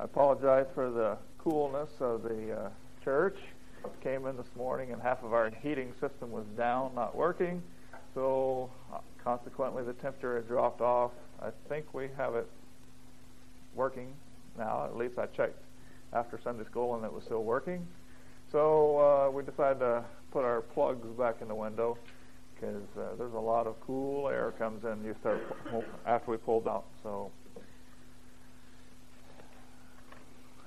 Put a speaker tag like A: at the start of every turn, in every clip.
A: I apologize for the coolness of the uh, church. Came in this morning and half of our heating system was down, not working. So uh, consequently, the temperature had dropped off. I think we have it working now. At least I checked after Sunday school and it was still working. So uh, we decided to put our plugs back in the window because uh, there's a lot of cool air comes in. You start after we pulled out. So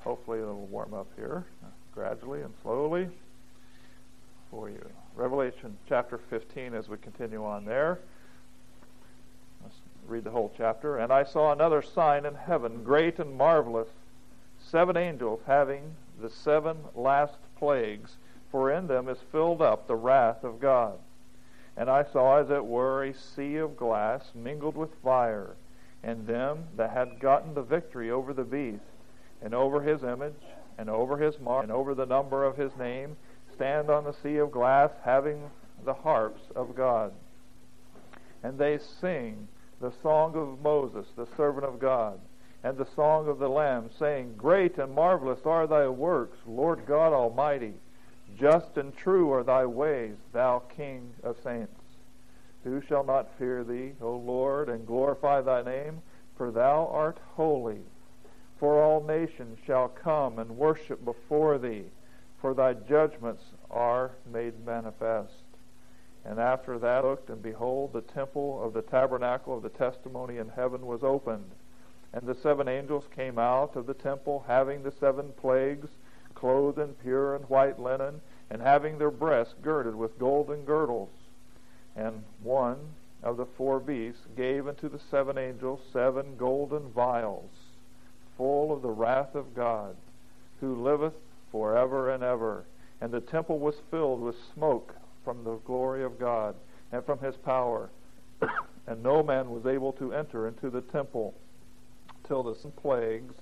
A: hopefully it'll warm up here uh, gradually and slowly for you. Revelation chapter 15 as we continue on there. Let's read the whole chapter. And I saw another sign in heaven, great and marvelous, seven angels having the seven last plagues, for in them is filled up the wrath of God. And I saw as it were a sea of glass mingled with fire, and them that had gotten the victory over the beast and over his image, and over his mark, and over the number of his name, stand on the sea of glass, having the harps of God. And they sing the song of Moses, the servant of God, and the song of the Lamb, saying, Great and marvelous are thy works, Lord God Almighty. Just and true are thy ways, thou King of saints. Who shall not fear thee, O Lord, and glorify thy name? For thou art holy. For all nations shall come and worship before thee, for thy judgments are made manifest. And after that looked, and behold, the temple of the tabernacle of the testimony in heaven was opened. And the seven angels came out of the temple, having the seven plagues, clothed in pure and white linen, and having their breasts girded with golden girdles. And one of the four beasts gave unto the seven angels seven golden vials full of the wrath of God, who liveth forever and ever. And the temple was filled with smoke from the glory of God and from his power. and no man was able to enter into the temple till the plagues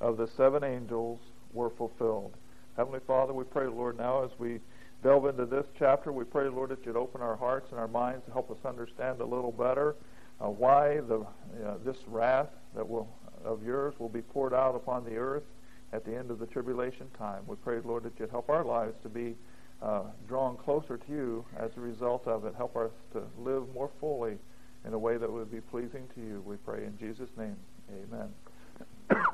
A: of the seven angels were fulfilled. Heavenly Father, we pray, Lord, now as we delve into this chapter, we pray, Lord, that you'd open our hearts and our minds to help us understand a little better uh, why the, uh, this wrath that will of yours will be poured out upon the earth at the end of the tribulation time. We pray, Lord, that you'd help our lives to be uh, drawn closer to you as a result of it. Help us to live more fully in a way that would be pleasing to you. We pray in Jesus' name. Amen.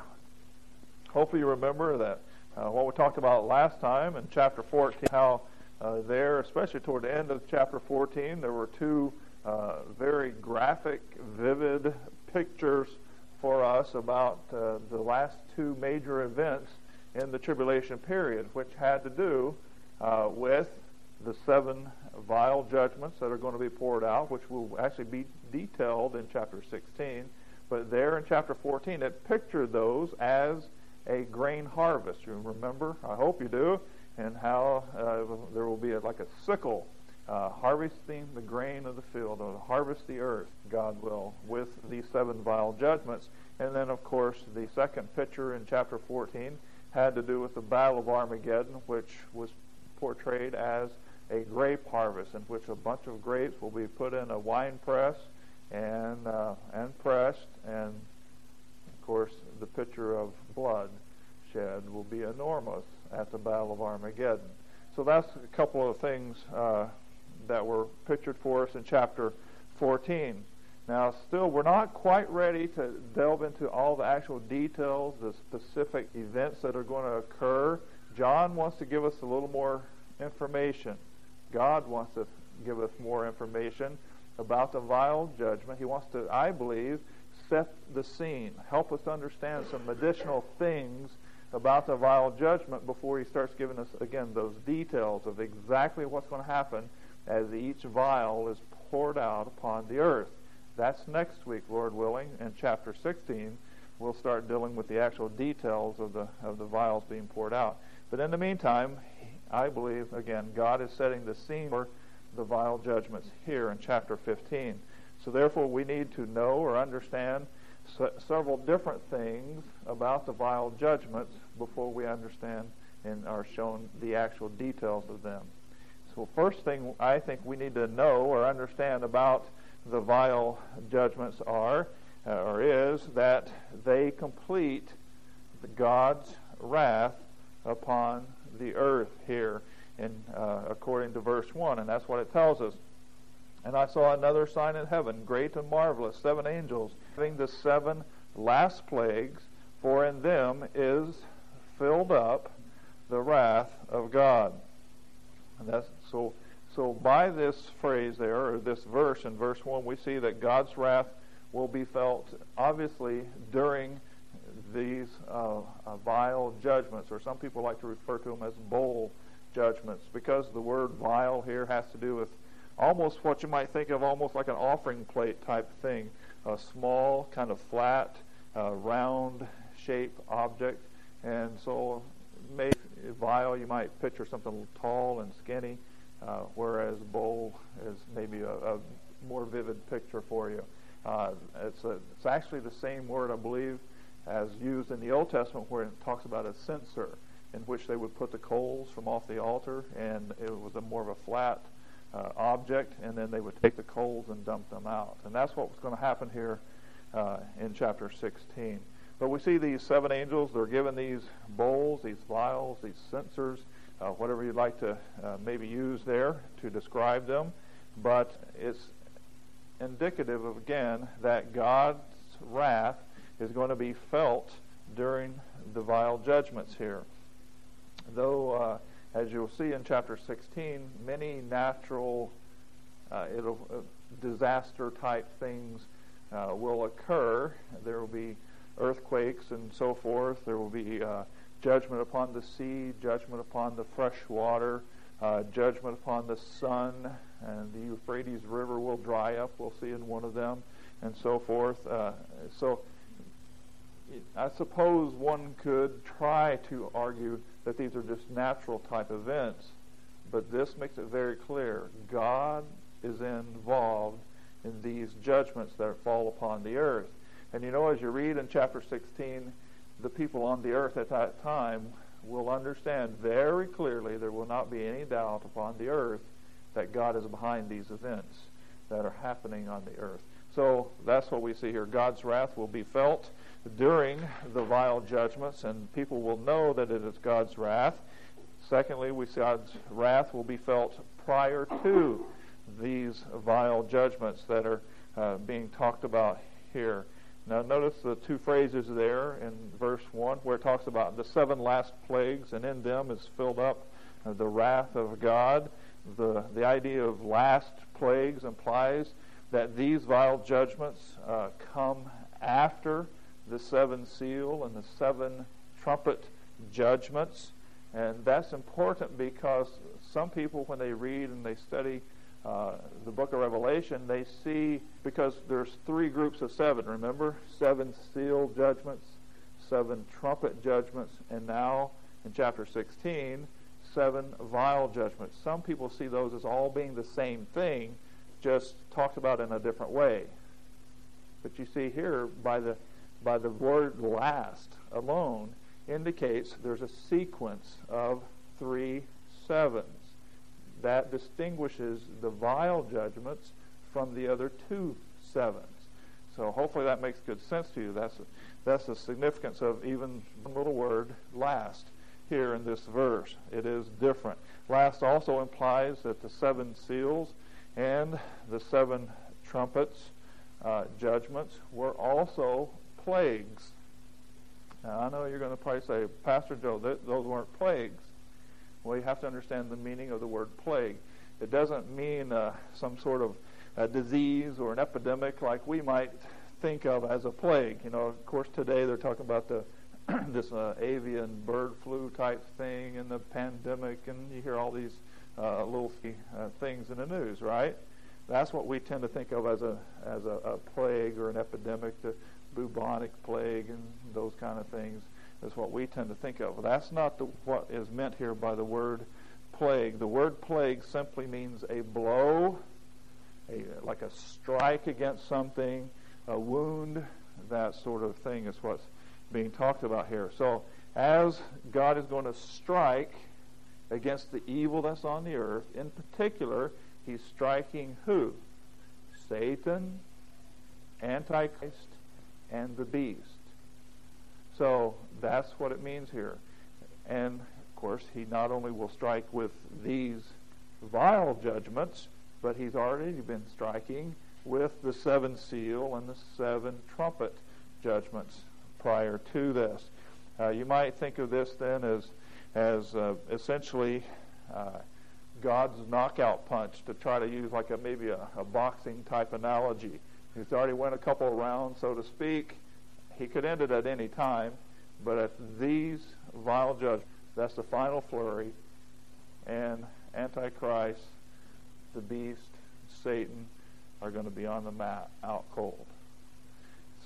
A: Hopefully, you remember that uh, what we talked about last time in chapter 14, how uh, there, especially toward the end of chapter 14, there were two uh, very graphic, vivid pictures us about uh, the last two major events in the tribulation period, which had to do uh, with the seven vial judgments that are going to be poured out, which will actually be detailed in chapter 16. But there in chapter 14, it pictured those as a grain harvest. You remember? I hope you do. And how uh, there will be a, like a sickle uh, harvesting the grain of the field, or harvest the earth, God will, with these seven vial judgments. And then, of course, the second picture in chapter 14 had to do with the Battle of Armageddon, which was portrayed as a grape harvest, in which a bunch of grapes will be put in a wine press and uh, and pressed, and of course, the picture of blood shed will be enormous at the Battle of Armageddon. So that's a couple of things uh, that were pictured for us in chapter 14. Now, still, we're not quite ready to delve into all the actual details, the specific events that are going to occur. John wants to give us a little more information. God wants to give us more information about the vial judgment. He wants to, I believe, set the scene, help us understand some additional things about the vial judgment before he starts giving us, again, those details of exactly what's going to happen as each vial is poured out upon the earth. That's next week, Lord willing, in chapter 16. We'll start dealing with the actual details of the of the vials being poured out. But in the meantime, I believe again God is setting the scene for the vial judgments here in chapter 15. So therefore, we need to know or understand several different things about the vial judgments before we understand and are shown the actual details of them. So first thing I think we need to know or understand about the vial judgments are uh, or is that they complete God's wrath upon the earth here, in uh, according to verse one, and that's what it tells us. And I saw another sign in heaven, great and marvelous, seven angels, having the seven last plagues, for in them is filled up the wrath of God. And that's so. So by this phrase there, or this verse in verse one, we see that God's wrath will be felt obviously during these uh, uh, vial judgments, or some people like to refer to them as bowl judgments, because the word vial here has to do with almost what you might think of almost like an offering plate type thing, a small, kind of flat, uh, round shape object. And so, maybe vial, you might picture something tall and skinny, uh, whereas bowl is maybe a, a, more vivid picture for you. Uh, it's, a, it's actually the same word, I believe, as used in the Old Testament where it talks about a censer, in which they would put the coals from off the altar, and it was a more of a flat uh, object, and then they would take the coals and dump them out. And that's what was going to happen here uh, in chapter 16. But we see these seven angels. They're given these bowls, these vials, these censers, uh, whatever you'd like to uh, maybe use there to describe them. But it's indicative of, again, that God's wrath is going to be felt during the vial judgments here. Though uh, as you'll see in chapter 16, many natural uh, uh, disaster type things uh, will occur. There will be earthquakes and so forth. There will be judgment upon the sea, judgment upon the fresh water, uh, judgment upon the sun, and the Euphrates River will dry up. We'll see in one of them, and so forth. Uh, so I suppose one could try to argue that these are just natural type events, but this makes it very clear God is involved in these judgments that fall upon the earth. And you know, as you read in chapter 16, the people on the earth at that time will understand very clearly, there will not be any doubt upon the earth that God is behind these events that are happening on the earth. So that's what we see here. God's wrath will be felt during the vial judgments, and people will know that it is God's wrath. Secondly, we see God's wrath will be felt prior to these vial judgments that are uh, being talked about here. Now, notice the two phrases there in verse 1 where it talks about the seven last plagues, and in them is filled up uh, the wrath of God. The, the idea of last plagues implies that these vial judgments uh, come after the seven seal and the seven trumpet judgments. And that's important because some people, when they read and they study uh, the book of Revelation, they see, because there's three groups of seven, remember? Seven seal judgments, seven trumpet judgments, and now in chapter 16, seven vial judgments. Some people see those as all being the same thing, just talked about in a different way. But you see here, by the by the word last alone indicates there's a sequence of three sevens. That distinguishes the vial judgments from the other two sevens. So hopefully that makes good sense to you. That's, that's the significance of even the little word, last, here in this verse. It is different. Last also implies that the seven seals and the seven trumpets uh, judgments were also plagues. Now, I know you're going to probably say, Pastor Joe, th- those weren't plagues. Well, you have to understand the meaning of the word plague. It doesn't mean uh, some sort of a disease or an epidemic like we might think of as a plague. You know, of course, today they're talking about the this uh, avian bird flu type thing and the pandemic, and you hear all these uh, little uh, things in the news, right? That's what we tend to think of as a as a, a plague or an epidemic. the bubonic plague and those kind of things is what we tend to think of. That's not the, what is meant here by the word plague. The word plague simply means a blow, a, like a strike against something, a wound, that sort of thing is what's being talked about here. So as God is going to strike against the evil that's on the earth, in particular, he's striking who? Satan, Antichrist, and the beast. So That's what it means here. And, of course, he not only will strike with these vial judgments, but he's already been striking with the seven seal and the seven trumpet judgments prior to this. Uh, you might think of this then as, as uh, essentially uh, God's knockout punch to try to use like a maybe a, a boxing type analogy. He's already went a couple rounds, so to speak. He could end it at any time, but at these vial judgments, that's the final flurry, and Antichrist, the beast, Satan, are going to be on the mat out cold.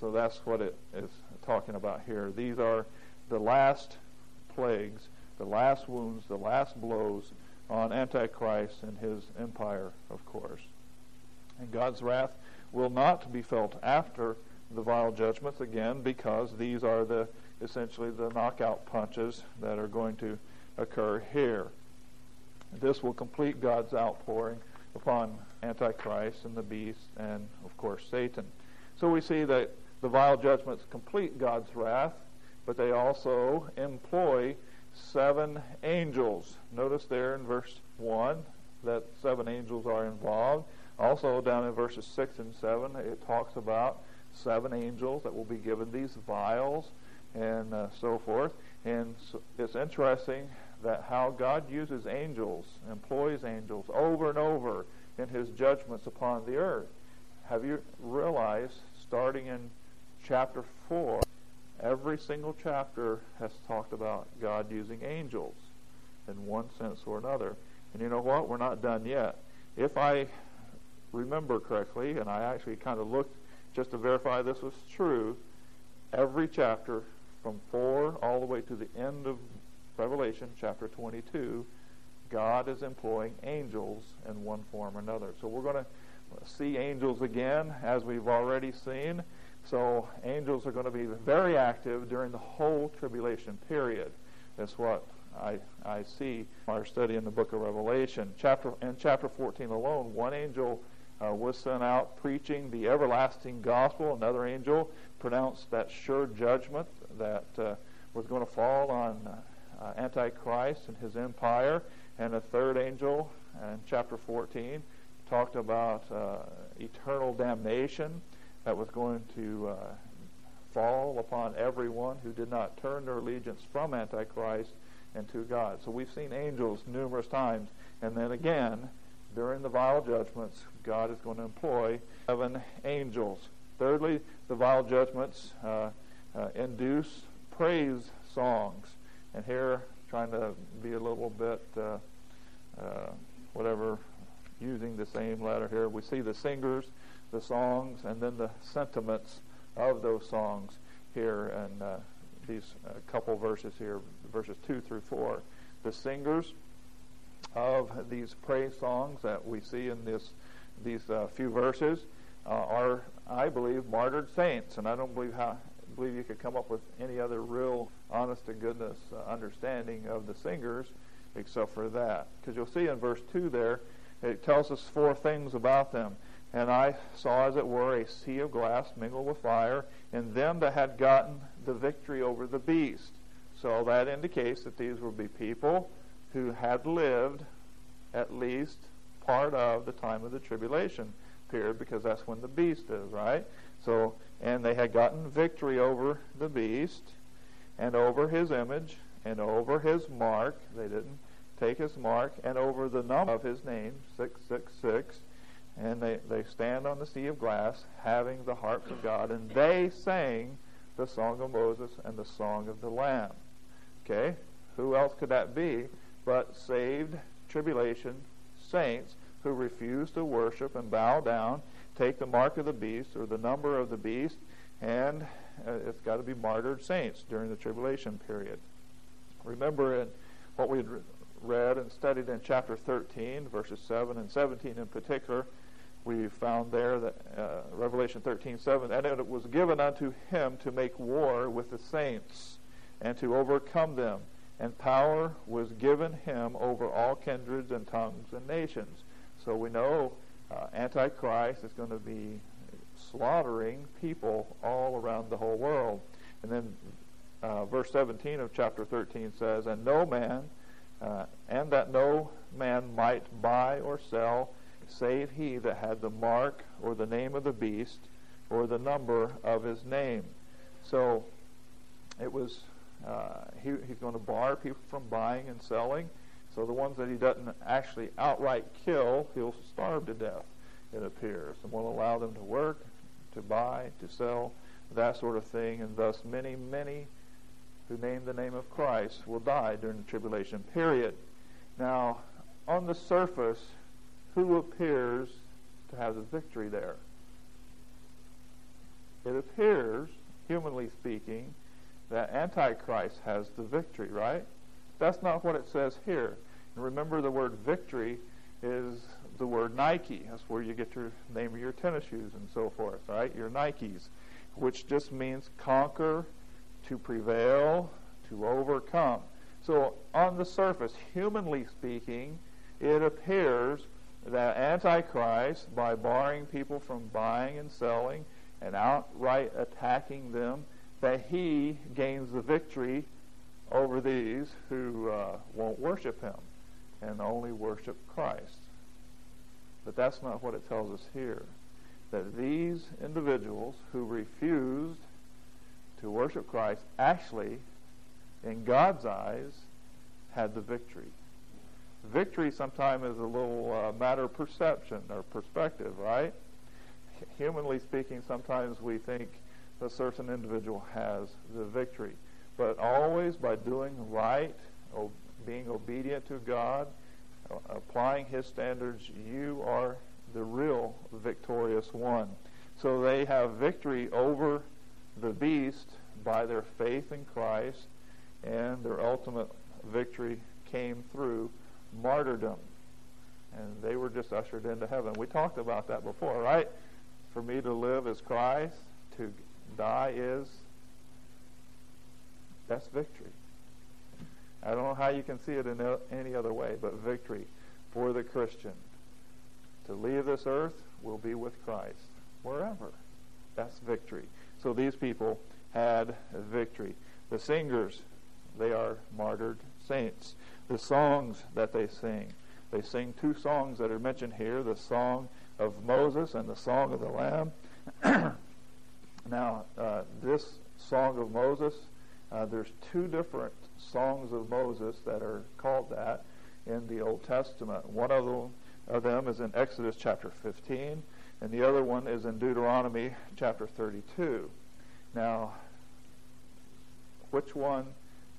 A: So that's what it is talking about here. These are the last plagues, the last wounds, the last blows on Antichrist and his empire, of course. And God's wrath will not be felt after the vial judgments again because these are the essentially the knockout punches that are going to occur here. This will complete God's outpouring upon Antichrist and the beast and, of course, Satan. So we see that the vial judgments complete God's wrath, but they also employ seven angels. Notice there in verse 1 that seven angels are involved. Also, down in verses 6 and 7, it talks about seven angels that will be given these vials and uh, so forth. And so it's interesting that how God uses angels, employs angels over and over in his judgments upon the earth. Have you realized, starting in chapter 4, every single chapter has talked about God using angels in one sense or another. And you know what? We're not done yet. If I remember correctly, and I actually kind of looked just to verify this was true, every chapter from 4 all the way to the end of Revelation, chapter 22, God is employing angels in one form or another. So we're going to see angels again, as we've already seen. So angels are going to be very active during the whole tribulation period. That's what I, I see our study in the book of Revelation. Chapter in chapter 14 alone, one angel uh, was sent out preaching the everlasting gospel. Another angel pronounced that sure judgment that uh, was going to fall on uh, Antichrist and his empire. And a third angel in chapter 14 talked about uh, eternal damnation that was going to uh, fall upon everyone who did not turn their allegiance from Antichrist and to God. So we've seen angels numerous times. And then again, during the vial judgments, God is going to employ seven angels. Thirdly, the vial judgments uh, uh, induce praise songs. And here, trying to be a little bit, uh, uh, whatever, using the same letter here, we see the singers, the songs, and then the sentiments of those songs here in uh, these uh, couple verses here, verses 2 through 4. The singers of these praise songs that we see in this these uh, few verses are, I believe, martyred saints, and I don't believe how believe you could come up with any other real, honest to goodness uh, understanding of the singers except for that. Because you'll see in verse 2 there, it tells us four things about them. And I saw, as it were, a sea of glass mingled with fire, in them that had gotten the victory over the beast. So that indicates that these will be people who had lived at least part of the time of the tribulation period, because that's when the beast is, right? So and they had gotten victory over the beast and over his image and over his mark. They didn't take his mark and over the number of his name, 666. And they, they stand on the sea of glass having the harps of God. And they sang the song of Moses and the song of the Lamb. Okay? Who else could that be but saved tribulation saints who refuse to worship and bow down take the mark of the beast or the number of the beast, and uh, it's got to be martyred saints during the tribulation period. Remember in what we read and studied in chapter 13, verses 7 and 17 in particular, we found there that uh, Revelation 13, 7, and it was given unto him to make war with the saints and to overcome them. And power was given him over all kindreds and tongues and nations. So we know uh, Antichrist is going to be slaughtering people all around the whole world. And then uh, verse 17 of chapter 13 says, And no man, uh, and that no man might buy or sell, save he that had the mark or the name of the beast or the number of his name. So it was uh, he, he's going to bar people from buying and selling. So the ones that he doesn't actually outright kill, he'll starve to death, it appears, and will allow them to work, to buy, to sell, that sort of thing. And thus many, many who name the name of Christ will die during the tribulation period. Now, on the surface, who appears to have the victory there? It appears, humanly speaking, that Antichrist has the victory, right? That's not what it says here. Remember, the word victory is the word Nike. That's where you get your name of your tennis shoes and so forth, right? Your Nikes, which just means conquer, to prevail, to overcome. So, on the surface, humanly speaking, it appears that Antichrist, by barring people from buying and selling and outright attacking them, that he gains the victory over these who uh, won't worship him and only worship Christ. But that's not what it tells us here. That these individuals who refused to worship Christ actually, in God's eyes, had the victory. Victory sometimes is a little uh, matter of perception or perspective, right? Humanly speaking, sometimes we think a certain individual has the victory. But always by doing right, being obedient to God, uh, applying His standards, you are the real victorious one. So they have victory over the beast by their faith in Christ, and their ultimate victory came through martyrdom. And they were just ushered into heaven. We talked about that before, right? For me to live as Christ, to die is that's victory. I don't know how you can see it in any other way, but victory for the Christian. To leave this earth will be with Christ wherever. That's victory. So these people had victory. The singers, they are martyred saints. The songs that they sing, they sing two songs that are mentioned here the song of Moses and the song of the Lamb. Now, uh, this Song of Moses, uh, there's two different songs of Moses that are called that in the Old Testament. One of them, of them is in Exodus chapter 15, and the other one is in Deuteronomy chapter 32. Now, which one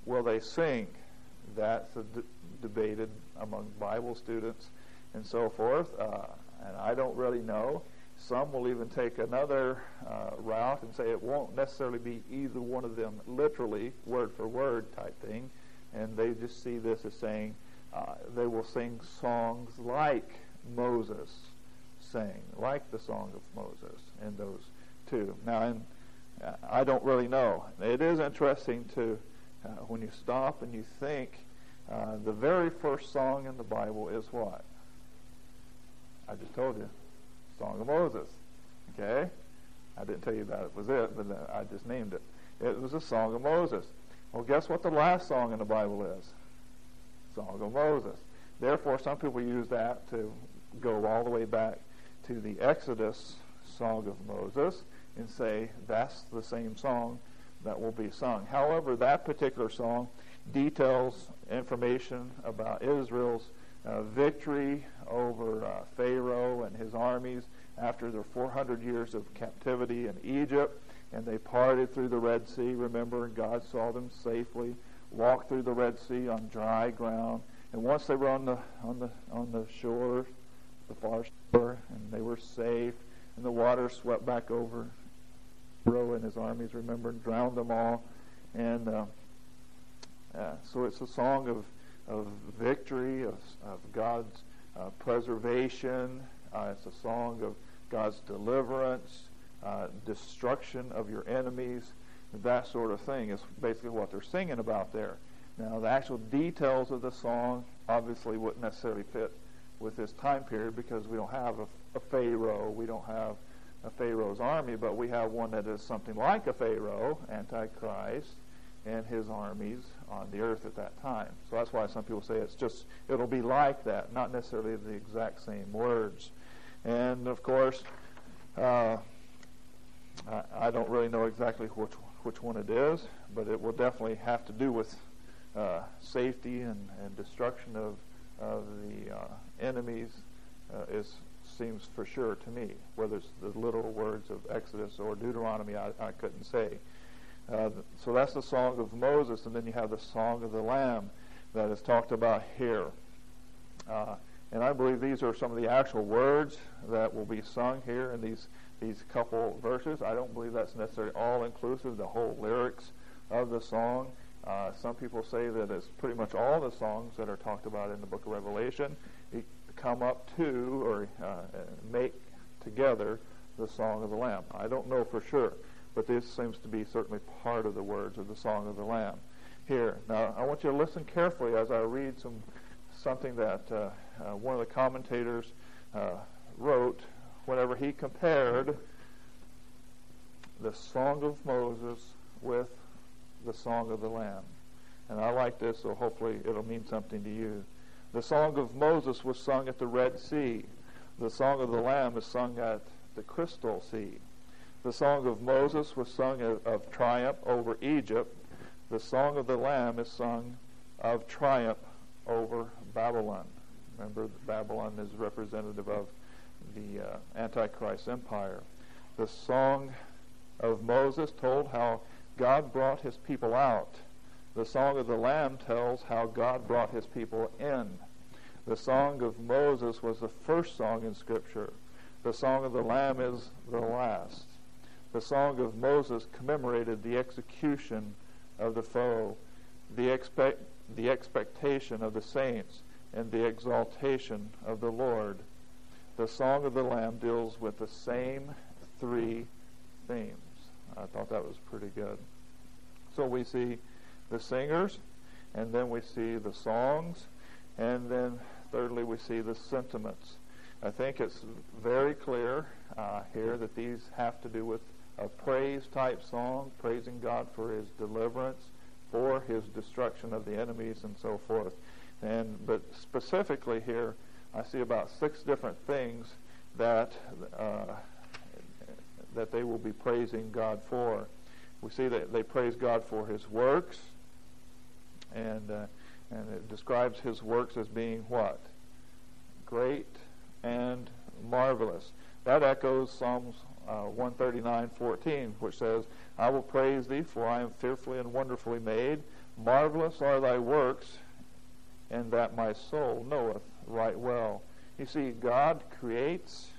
A: will they sing? That's debated among Bible students and so forth, uh, and I don't really know. Some will even take another uh, route and say it won't necessarily be either one of them literally, word for word type thing. And they just see this as saying uh, they will sing songs like Moses sang, like the Song of Moses in those two. Now, in, uh, I don't really know. It is interesting to, uh, when you stop and you think, uh, the very first song in the Bible is what? I just told you. Song of Moses. Okay? I didn't tell you that it was it, but I just named it. It was a Song of Moses. Well, guess what the last song in the Bible is? Song of Moses. Therefore, some people use that to go all the way back to the Exodus Song of Moses and say that's the same song that will be sung. However, that particular song details information about Israel's uh, victory over uh, Pharaoh and his armies after their 400 years of captivity in Egypt. And they parted through the Red Sea, remember, and God saw them safely walk through the Red Sea on dry ground. And once they were on the, on the, on the shore, the far shore, and they were safe, and the water swept back over Pharaoh and his armies, remember, and drowned them all. And uh, uh, so it's a song of, of victory, of, of God's uh, preservation. Uh, it's a song of God's deliverance, uh, destruction of your enemies, that sort of thing is basically what they're singing about there. Now, the actual details of the song obviously wouldn't necessarily fit with this time period because we don't have a, a Pharaoh, we don't have a Pharaoh's army, but we have one that is something like a Pharaoh, Antichrist, and his armies on the earth at that time. So that's why some people say it's just, it'll be like that, not necessarily the exact same words. And of course, uh, I, I, don't really know exactly which, which one it is, but it will definitely have to do with uh, safety and, and destruction of, of the uh, enemies uh, is seems for sure to me. Whether it's the literal words of Exodus or Deuteronomy, I, I couldn't say. Uh, so that's the song of Moses, and then you have the song of the Lamb that is talked about here. Uh, and I believe these are some of the actual words that will be sung here in these these couple verses. I don't believe that's necessarily all inclusive, the whole lyrics of the song. Uh, some people say that it's pretty much all the songs that are talked about in the book of Revelation come up to or uh, make together the song of the Lamb. I don't know for sure, but this seems to be certainly part of the words of the song of the Lamb. Here, now I want you to listen carefully as I read some something that uh, uh, one of the commentators uh, wrote whenever he compared the song of Moses with the song of the Lamb. And I like this, so hopefully it'll mean something to you. The song of Moses was sung at the Red Sea. The song of the Lamb is sung at the Crystal Sea. The song of Moses was sung of, of triumph over Egypt. The song of the Lamb is sung of triumph over Babylon. Remember, Babylon is representative of the uh, Antichrist empire. The song of Moses told how God brought his people out the Song of the Lamb tells how God brought his people in. The Song of Moses was the first song in Scripture. The Song of the Lamb is the last. The Song of Moses commemorated the execution of the foe, the, expect, the expectation of the saints, and the exaltation of the Lord. The Song of the Lamb deals with the same three themes. I thought that was pretty good. So we see the singers, and then we see the songs, and then thirdly we see the sentiments. I think it's very clear uh, here that these have to do with a praise type song, praising God for his deliverance, for his destruction of the enemies, and so forth. And but specifically here, I see about six different things that uh, that they will be praising God for. We see that they praise God for His works, and uh, and it describes his works as being what great and marvelous. That echoes Psalms uh, 139:14, which says, "I will praise thee, for I am fearfully and wonderfully made. Marvelous are thy works, and that my soul knoweth right well." You see, God creates,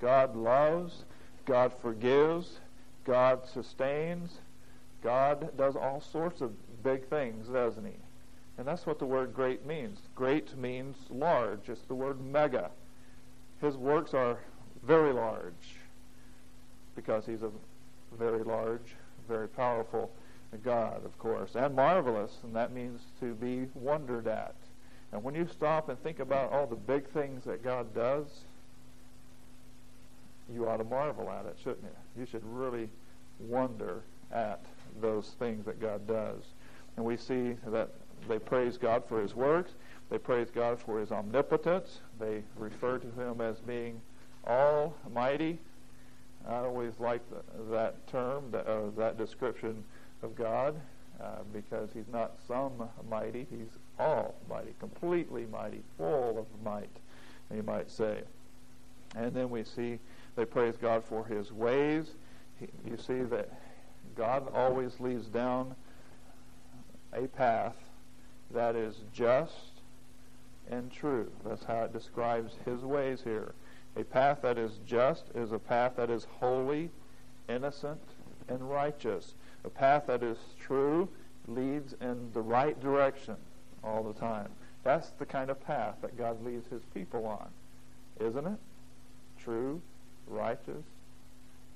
A: God loves, God forgives, God sustains, God does all sorts of big things, doesn't he? And that's what the word great means. Great means large. It's the word mega. His works are very large because he's a very large, very powerful God, of course, and marvelous, and that means to be wondered at. And when you stop and think about all the big things that God does, you ought to marvel at it, shouldn't you? You should really wonder at those things that God does. And we see that they praise God for his works. They praise God for his omnipotence. They refer to him as being almighty. I always like that term, that, uh, that description of God, uh, because he's not some mighty. He's almighty, completely mighty, full of might, you might say. And then we see they praise God for his ways. He, you see that God always leads down a path that is just and true. That's how it describes his ways here. A path that is just is a path that is holy, innocent, and righteous. A path that is true leads in the right direction all the time. That's the kind of path that God leads his people on, isn't it? True, righteous,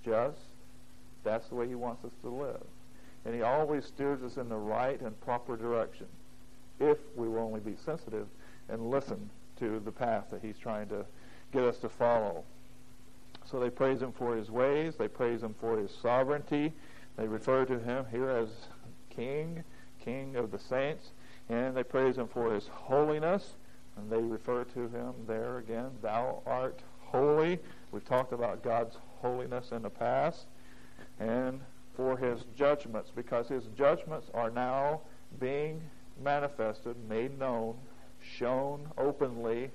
A: just. That's the way he wants us to live. And he always steers us in the right and proper direction if we will only be sensitive and listen to the path that he's trying to get us to follow. So they praise him for his ways. They praise him for his sovereignty. They refer to him here as King, King of the saints, and they praise him for his holiness, and they refer to him there again, thou art holy. We've talked about God's holiness in the past, and for his judgments, because his judgments are now being manifested, made known, shown openly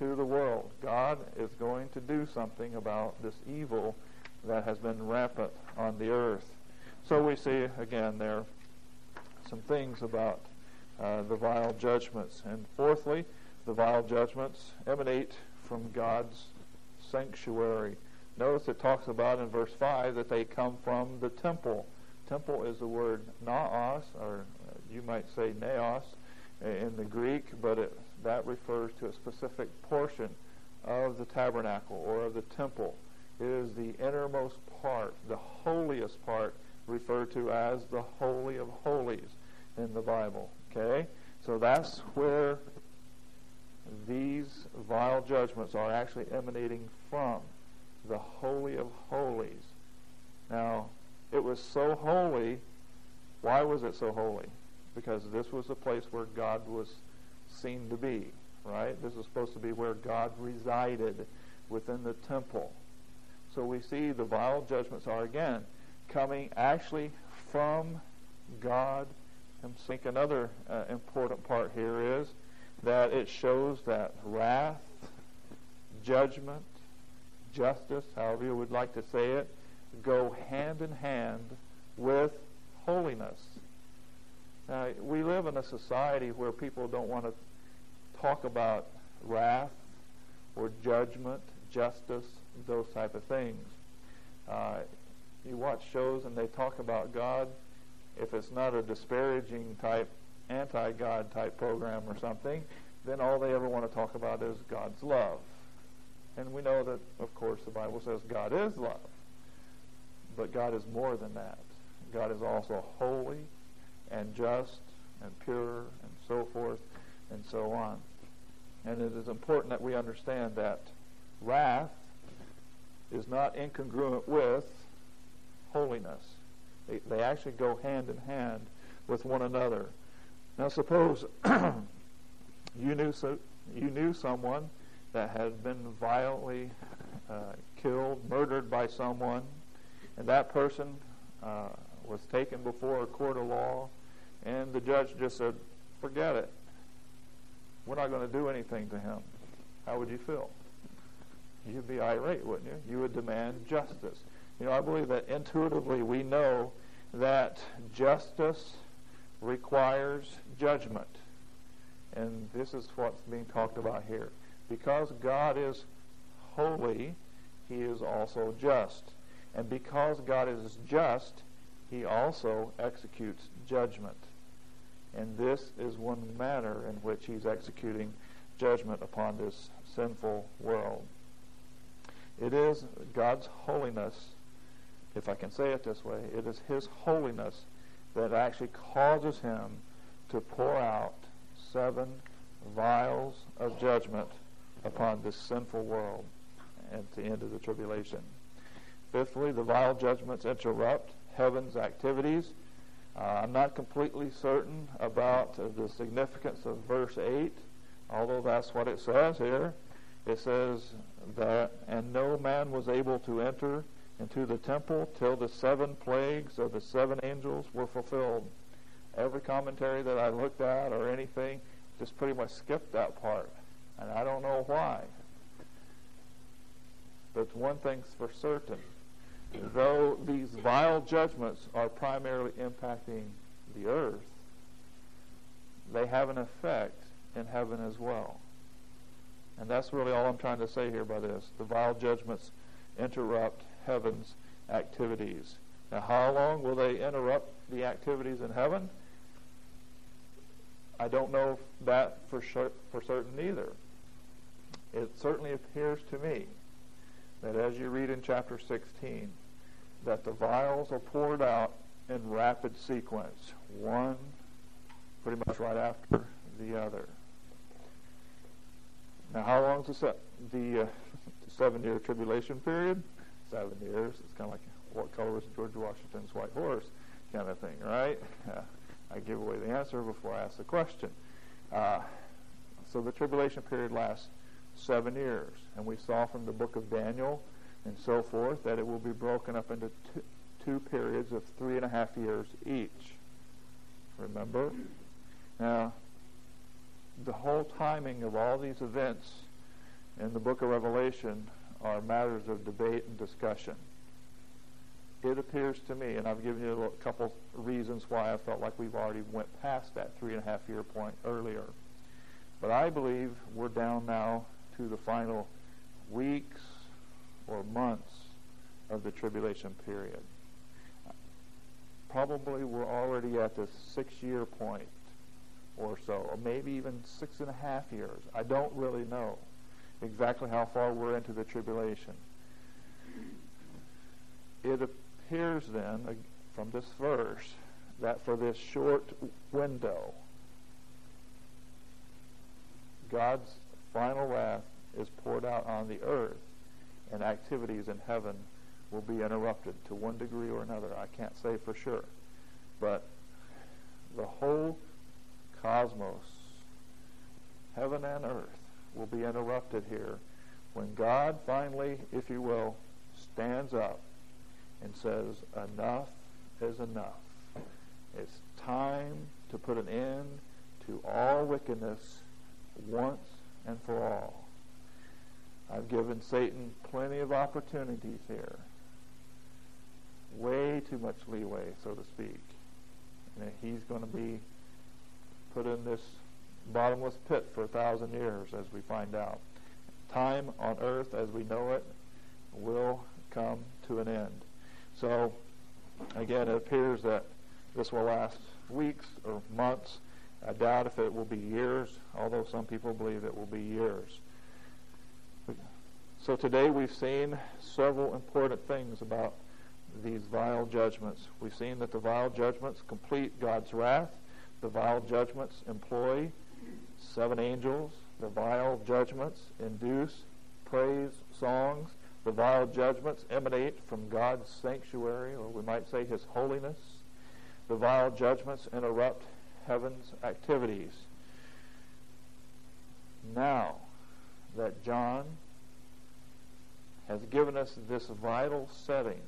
A: to the world. God is going to do something about this evil that has been rampant on the earth. So we see again there some things about uh, the vial judgments. And fourthly, the vial judgments emanate from God's sanctuary. Notice it talks about in verse 5 that they come from the temple. Temple is the word naos, or you might say naos in the Greek, but it, that refers to a specific portion of the tabernacle or of the temple. It is the innermost part, the holiest part, referred to as the Holy of Holies in the Bible. Okay? So that's where these vial judgments are actually emanating from the Holy of Holies. Now, it was so holy. Why was it so holy? Because this was the place where God was seen to be, right? This is supposed to be where God resided within the temple. So we see the vial judgments are again coming actually from God himself. I think another uh, important part here is that it shows that wrath, judgment, justice, however you would like to say it, go hand in hand with holiness. Now, we live in a society where people don't want to talk about wrath or judgment, justice, those type of things. Uh, you watch shows and they talk about God. If it's not a disparaging type, anti-God type program or something, then all they ever want to talk about is God's love. And we know that, of course, the Bible says God is love. But God is more than that. God is also holy and just and pure and so forth and so on. And it is important that we understand that wrath is not incongruent with holiness. They, they actually go hand in hand with one another. Now, suppose you knew so, you knew someone that had been violently uh, killed, murdered by someone, and that person uh, was taken before a court of law, and the judge just said, "Forget it. We're not going to do anything to him." How would you feel? You'd be irate, wouldn't you? You would demand justice. You know, I believe that intuitively we know that justice requires judgment. And this is what's being talked about here. Because God is holy, he is also just. And because God is just, he also executes judgment. And this is one manner in which he's executing judgment upon this sinful world. It is God's holiness, if I can say it this way, it is his holiness that actually causes him to pour out seven vials of judgment upon this sinful world at the end of the tribulation. Fifthly, the vial judgments interrupt heaven's activities. Uh, I'm not completely certain about uh, the significance of verse 8, although that's what it says here. It says that, and no man was able to enter into the temple till the seven plagues of the seven angels were fulfilled. Every commentary that I looked at or anything just pretty much skipped that part. And I don't know why. But one thing's for certain. Though these vial judgments are primarily impacting the earth, they have an effect in heaven as well. And that's really all I'm trying to say here by this. The vial judgments interrupt heaven's activities. Now, how long will they interrupt the activities in heaven? I don't know that for, sure, for certain either. It certainly appears to me that as you read in chapter 16, that the vials are poured out in rapid sequence, one pretty much right after the other. Now, how long is the, the, uh, the seven-year tribulation period? Seven years. It's kind of like what color is George Washington's white horse kind of thing, right? I give away the answer before I ask the question. Uh, so the tribulation period lasts seven years. And we saw from the book of Daniel and so forth that it will be broken up into two, two periods of three and a half years each. Remember? Now, the whole timing of all these events in the book of Revelation are matters of debate and discussion. It appears to me, and I've given you a couple reasons why I felt like we've already went past that three and a half year point earlier. But I believe we're down now to the final weeks or months of the tribulation period. Probably we're already at the six year point or so, or maybe even six and a half years. I don't really know exactly how far we're into the tribulation. It appears then from this verse that for this short window, God's final wrath is poured out on the earth, and activities in heaven will be interrupted to one degree or another. I can't say for sure. But the whole cosmos, heaven and earth, will be interrupted here when God finally, if you will, stands up and says, enough is enough. It's time to put an end to all wickedness once and for all. I've given Satan plenty of opportunities here. Way too much leeway, so to speak. And he's going to be put in this bottomless pit for a thousand years, as we find out. Time on earth as we know it will come to an end. So, again, it appears that this will last weeks or months. I doubt if it will be years, although some people believe it will be years. So today we've seen several important things about these vial judgments. We've seen that the vial judgments complete God's wrath. The vial judgments employ seven angels. The vial judgments induce praise songs. The vial judgments emanate from God's sanctuary, or we might say his holiness. The vial judgments interrupt heaven's activities. Now that John has given us this vital setting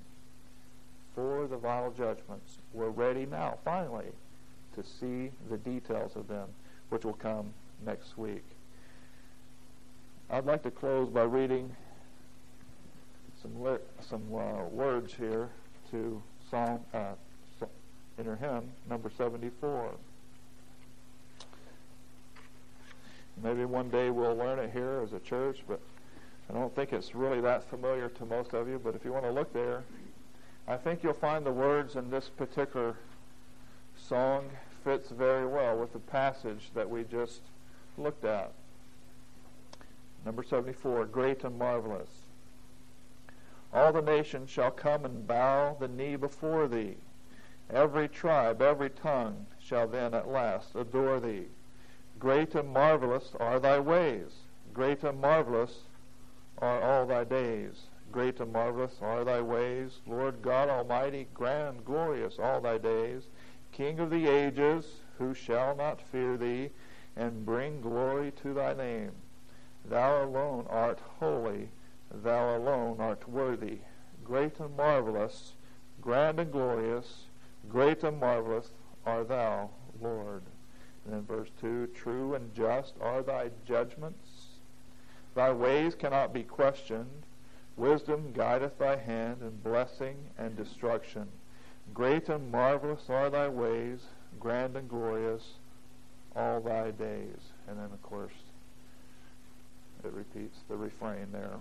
A: for the vial judgments, we're ready now, finally, to see the details of them, which will come next week. I'd like to close by reading some some uh, words here to Psalm uh, hymn number 74. Maybe one day we'll learn it here as a church, but I don't think it's really that familiar to most of you. But if you want to look there, I think you'll find the words in this particular song fits very well with the passage that we just looked at. Number 74, great and marvelous. All the nations shall come and bow the knee before thee. Every tribe, every tongue shall then at last adore thee. Great and marvelous are thy ways. Great and marvelous are all thy days. Great and marvelous are thy ways. Lord God Almighty, grand, glorious all thy days. King of the ages, who shall not fear thee, and bring glory to thy name. Thou alone art holy, thou alone art worthy. Great and marvelous, grand and glorious, great and marvelous are thou, Lord. And then verse 2 True and just are thy judgments. Thy ways cannot be questioned. Wisdom guideth thy hand in blessing and destruction. Great and marvelous are thy ways, grand and glorious all thy days. And then, of course, it repeats the refrain there.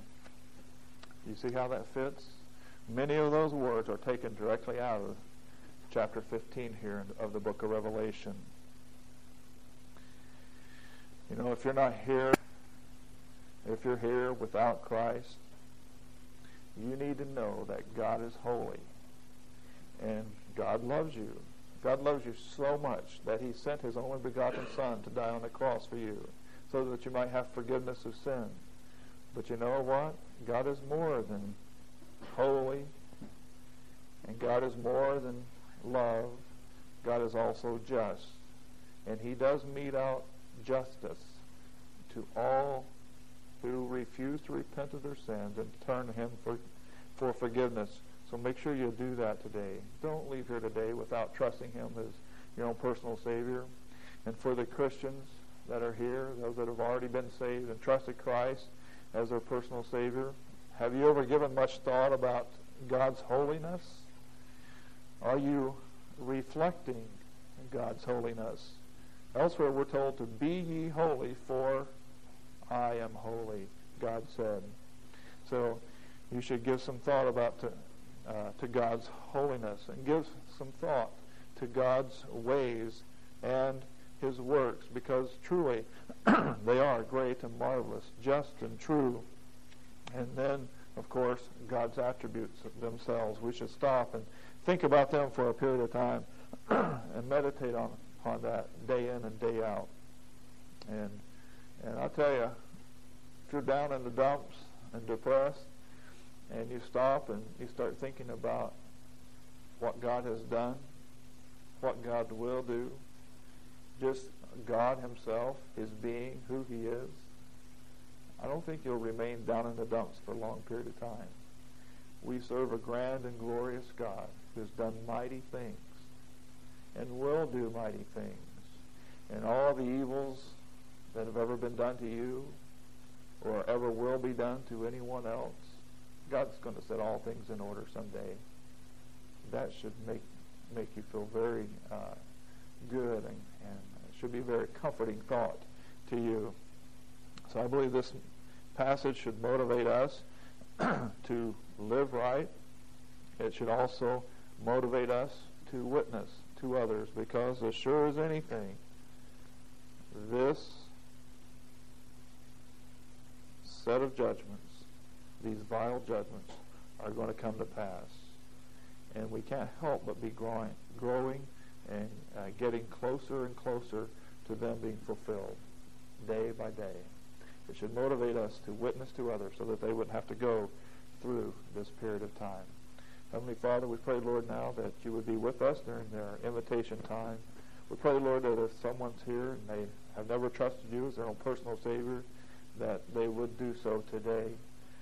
A: You see how that fits? Many of those words are taken directly out of chapter 15 here of the book of Revelation. You know, if you're not here, if you're here without Christ, you need to know that God is holy and God loves you. God loves you so much that he sent his only begotten Son to die on the cross for you so that you might have forgiveness of sin. But you know what? God is more than holy, and God is more than love. God is also just. And he does mete out justice to all who refuse to repent of their sins and turn to him for, for forgiveness. So make sure you do that today. Don't leave here today without trusting him as your own personal Savior. And for the Christians that are here, those that have already been saved and trusted Christ as their personal Savior, have you ever given much thought about God's holiness? Are you reflecting God's holiness? Elsewhere we're told to be ye holy for I am holy, God said. So you should give some thought about to, uh, to God's holiness and give some thought to God's ways and his works because truly they are great and marvelous, just and true. And then, of course, God's attributes themselves. We should stop and think about them for a period of time and meditate on, on that day in and day out. And and I'll tell you, if you're down in the dumps and depressed, and you stop and you start thinking about what God has done, what God will do, just God Himself, His being, who He is, I don't think you'll remain down in the dumps for a long period of time. We serve a grand and glorious God who has done mighty things and will do mighty things. And all the evils that have ever been done to you or ever will be done to anyone else, God's going to set all things in order someday. That should make make you feel very uh, good and, and should be a very comforting thought to you. So I believe this passage should motivate us to live right. It should also motivate us to witness to others because as sure as anything, this set of judgments, these vial judgments, are going to come to pass. And we can't help but be growing, growing and uh, getting closer and closer to them being fulfilled day by day. It should motivate us to witness to others so that they wouldn't have to go through this period of time. Heavenly Father, we pray, Lord, now that you would be with us during their invitation time. We pray, Lord, that if someone's here and they have never trusted you as their own personal Savior, that they would do so today.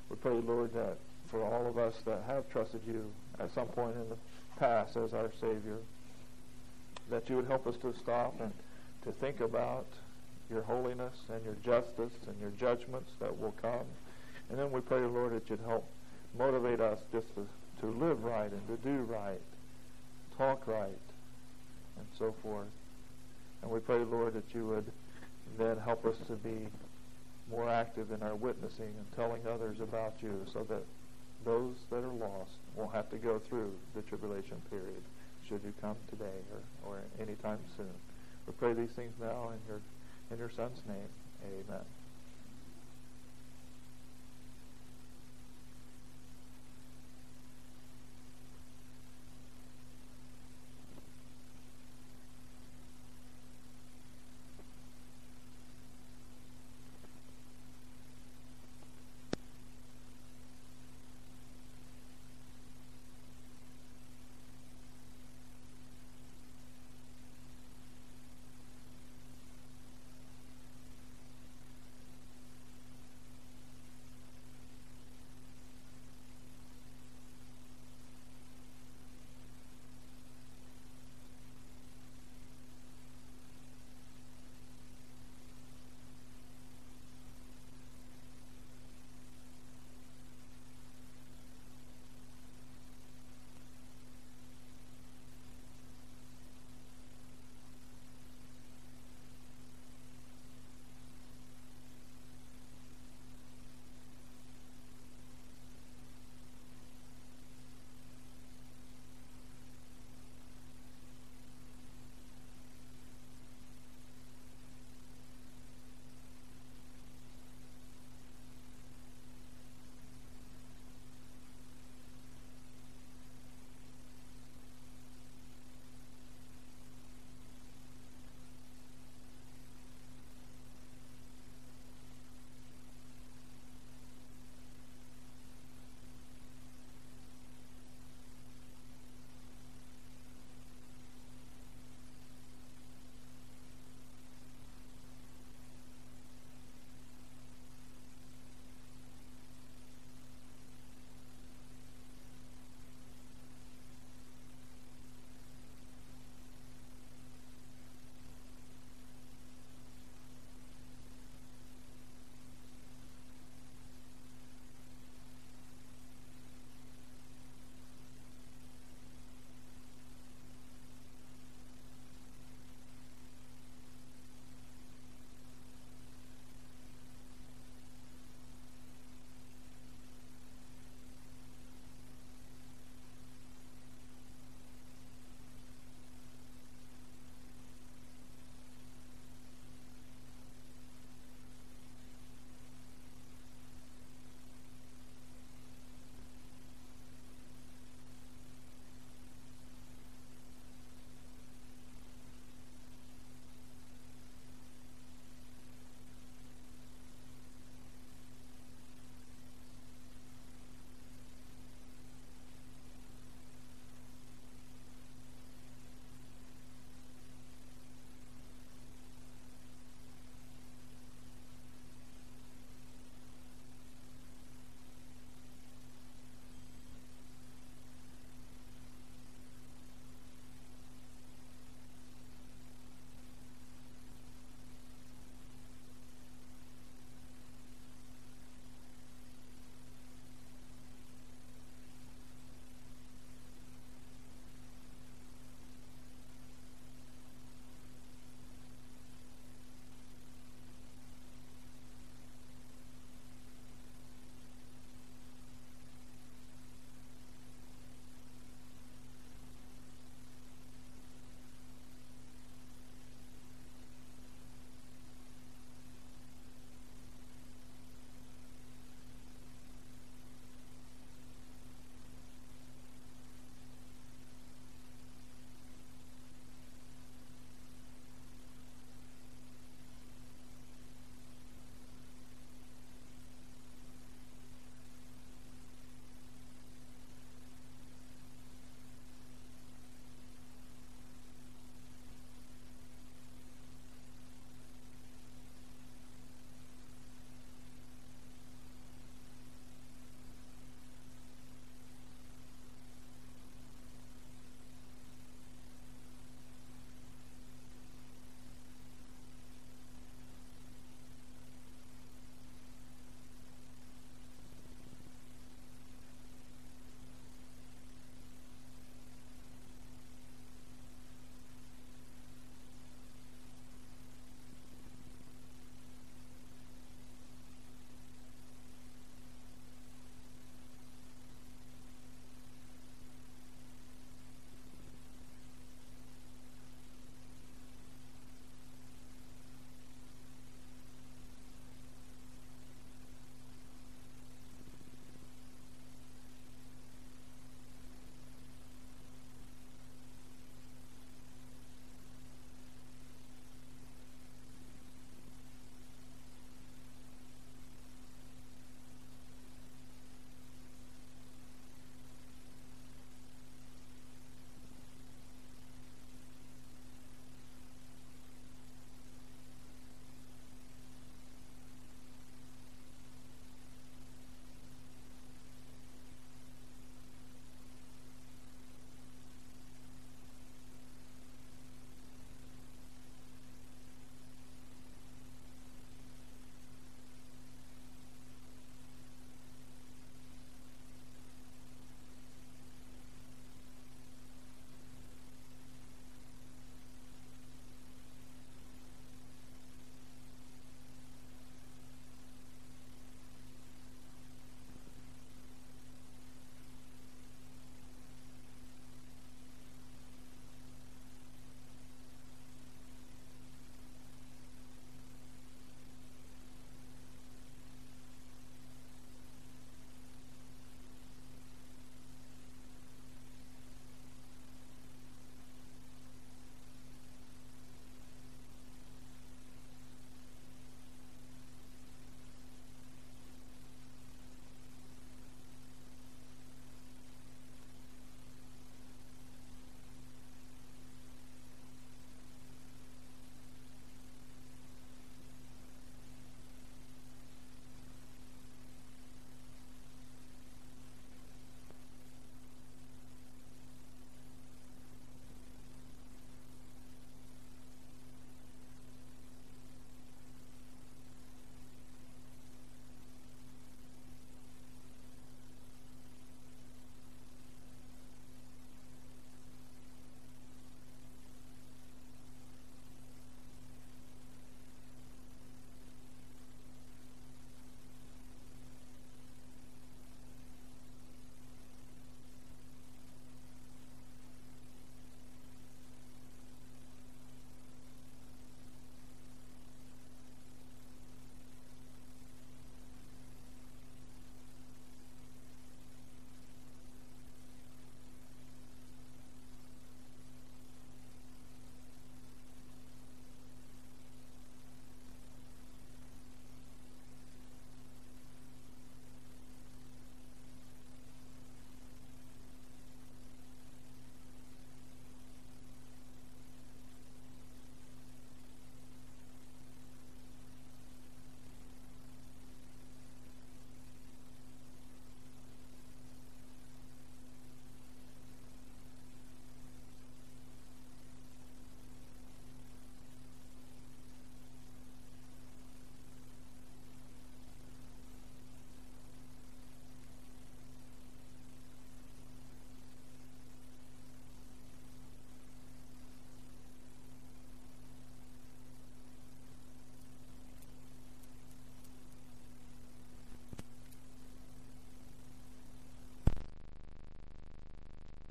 A: We pray, Lord, that for all of us that have trusted you at some point in the past as our Savior, that you would help us to stop and to think about your holiness and your justice and your judgments that will come. And then we pray, Lord, that you'd help motivate us just to, to live right and to do right, talk right, and so forth. And we pray, Lord, that you would then help us to be more active in our witnessing and telling others about you so that those that are lost won't have to go through the tribulation period should you come today or, or anytime soon. We pray these things now in your in your son's name. Amen.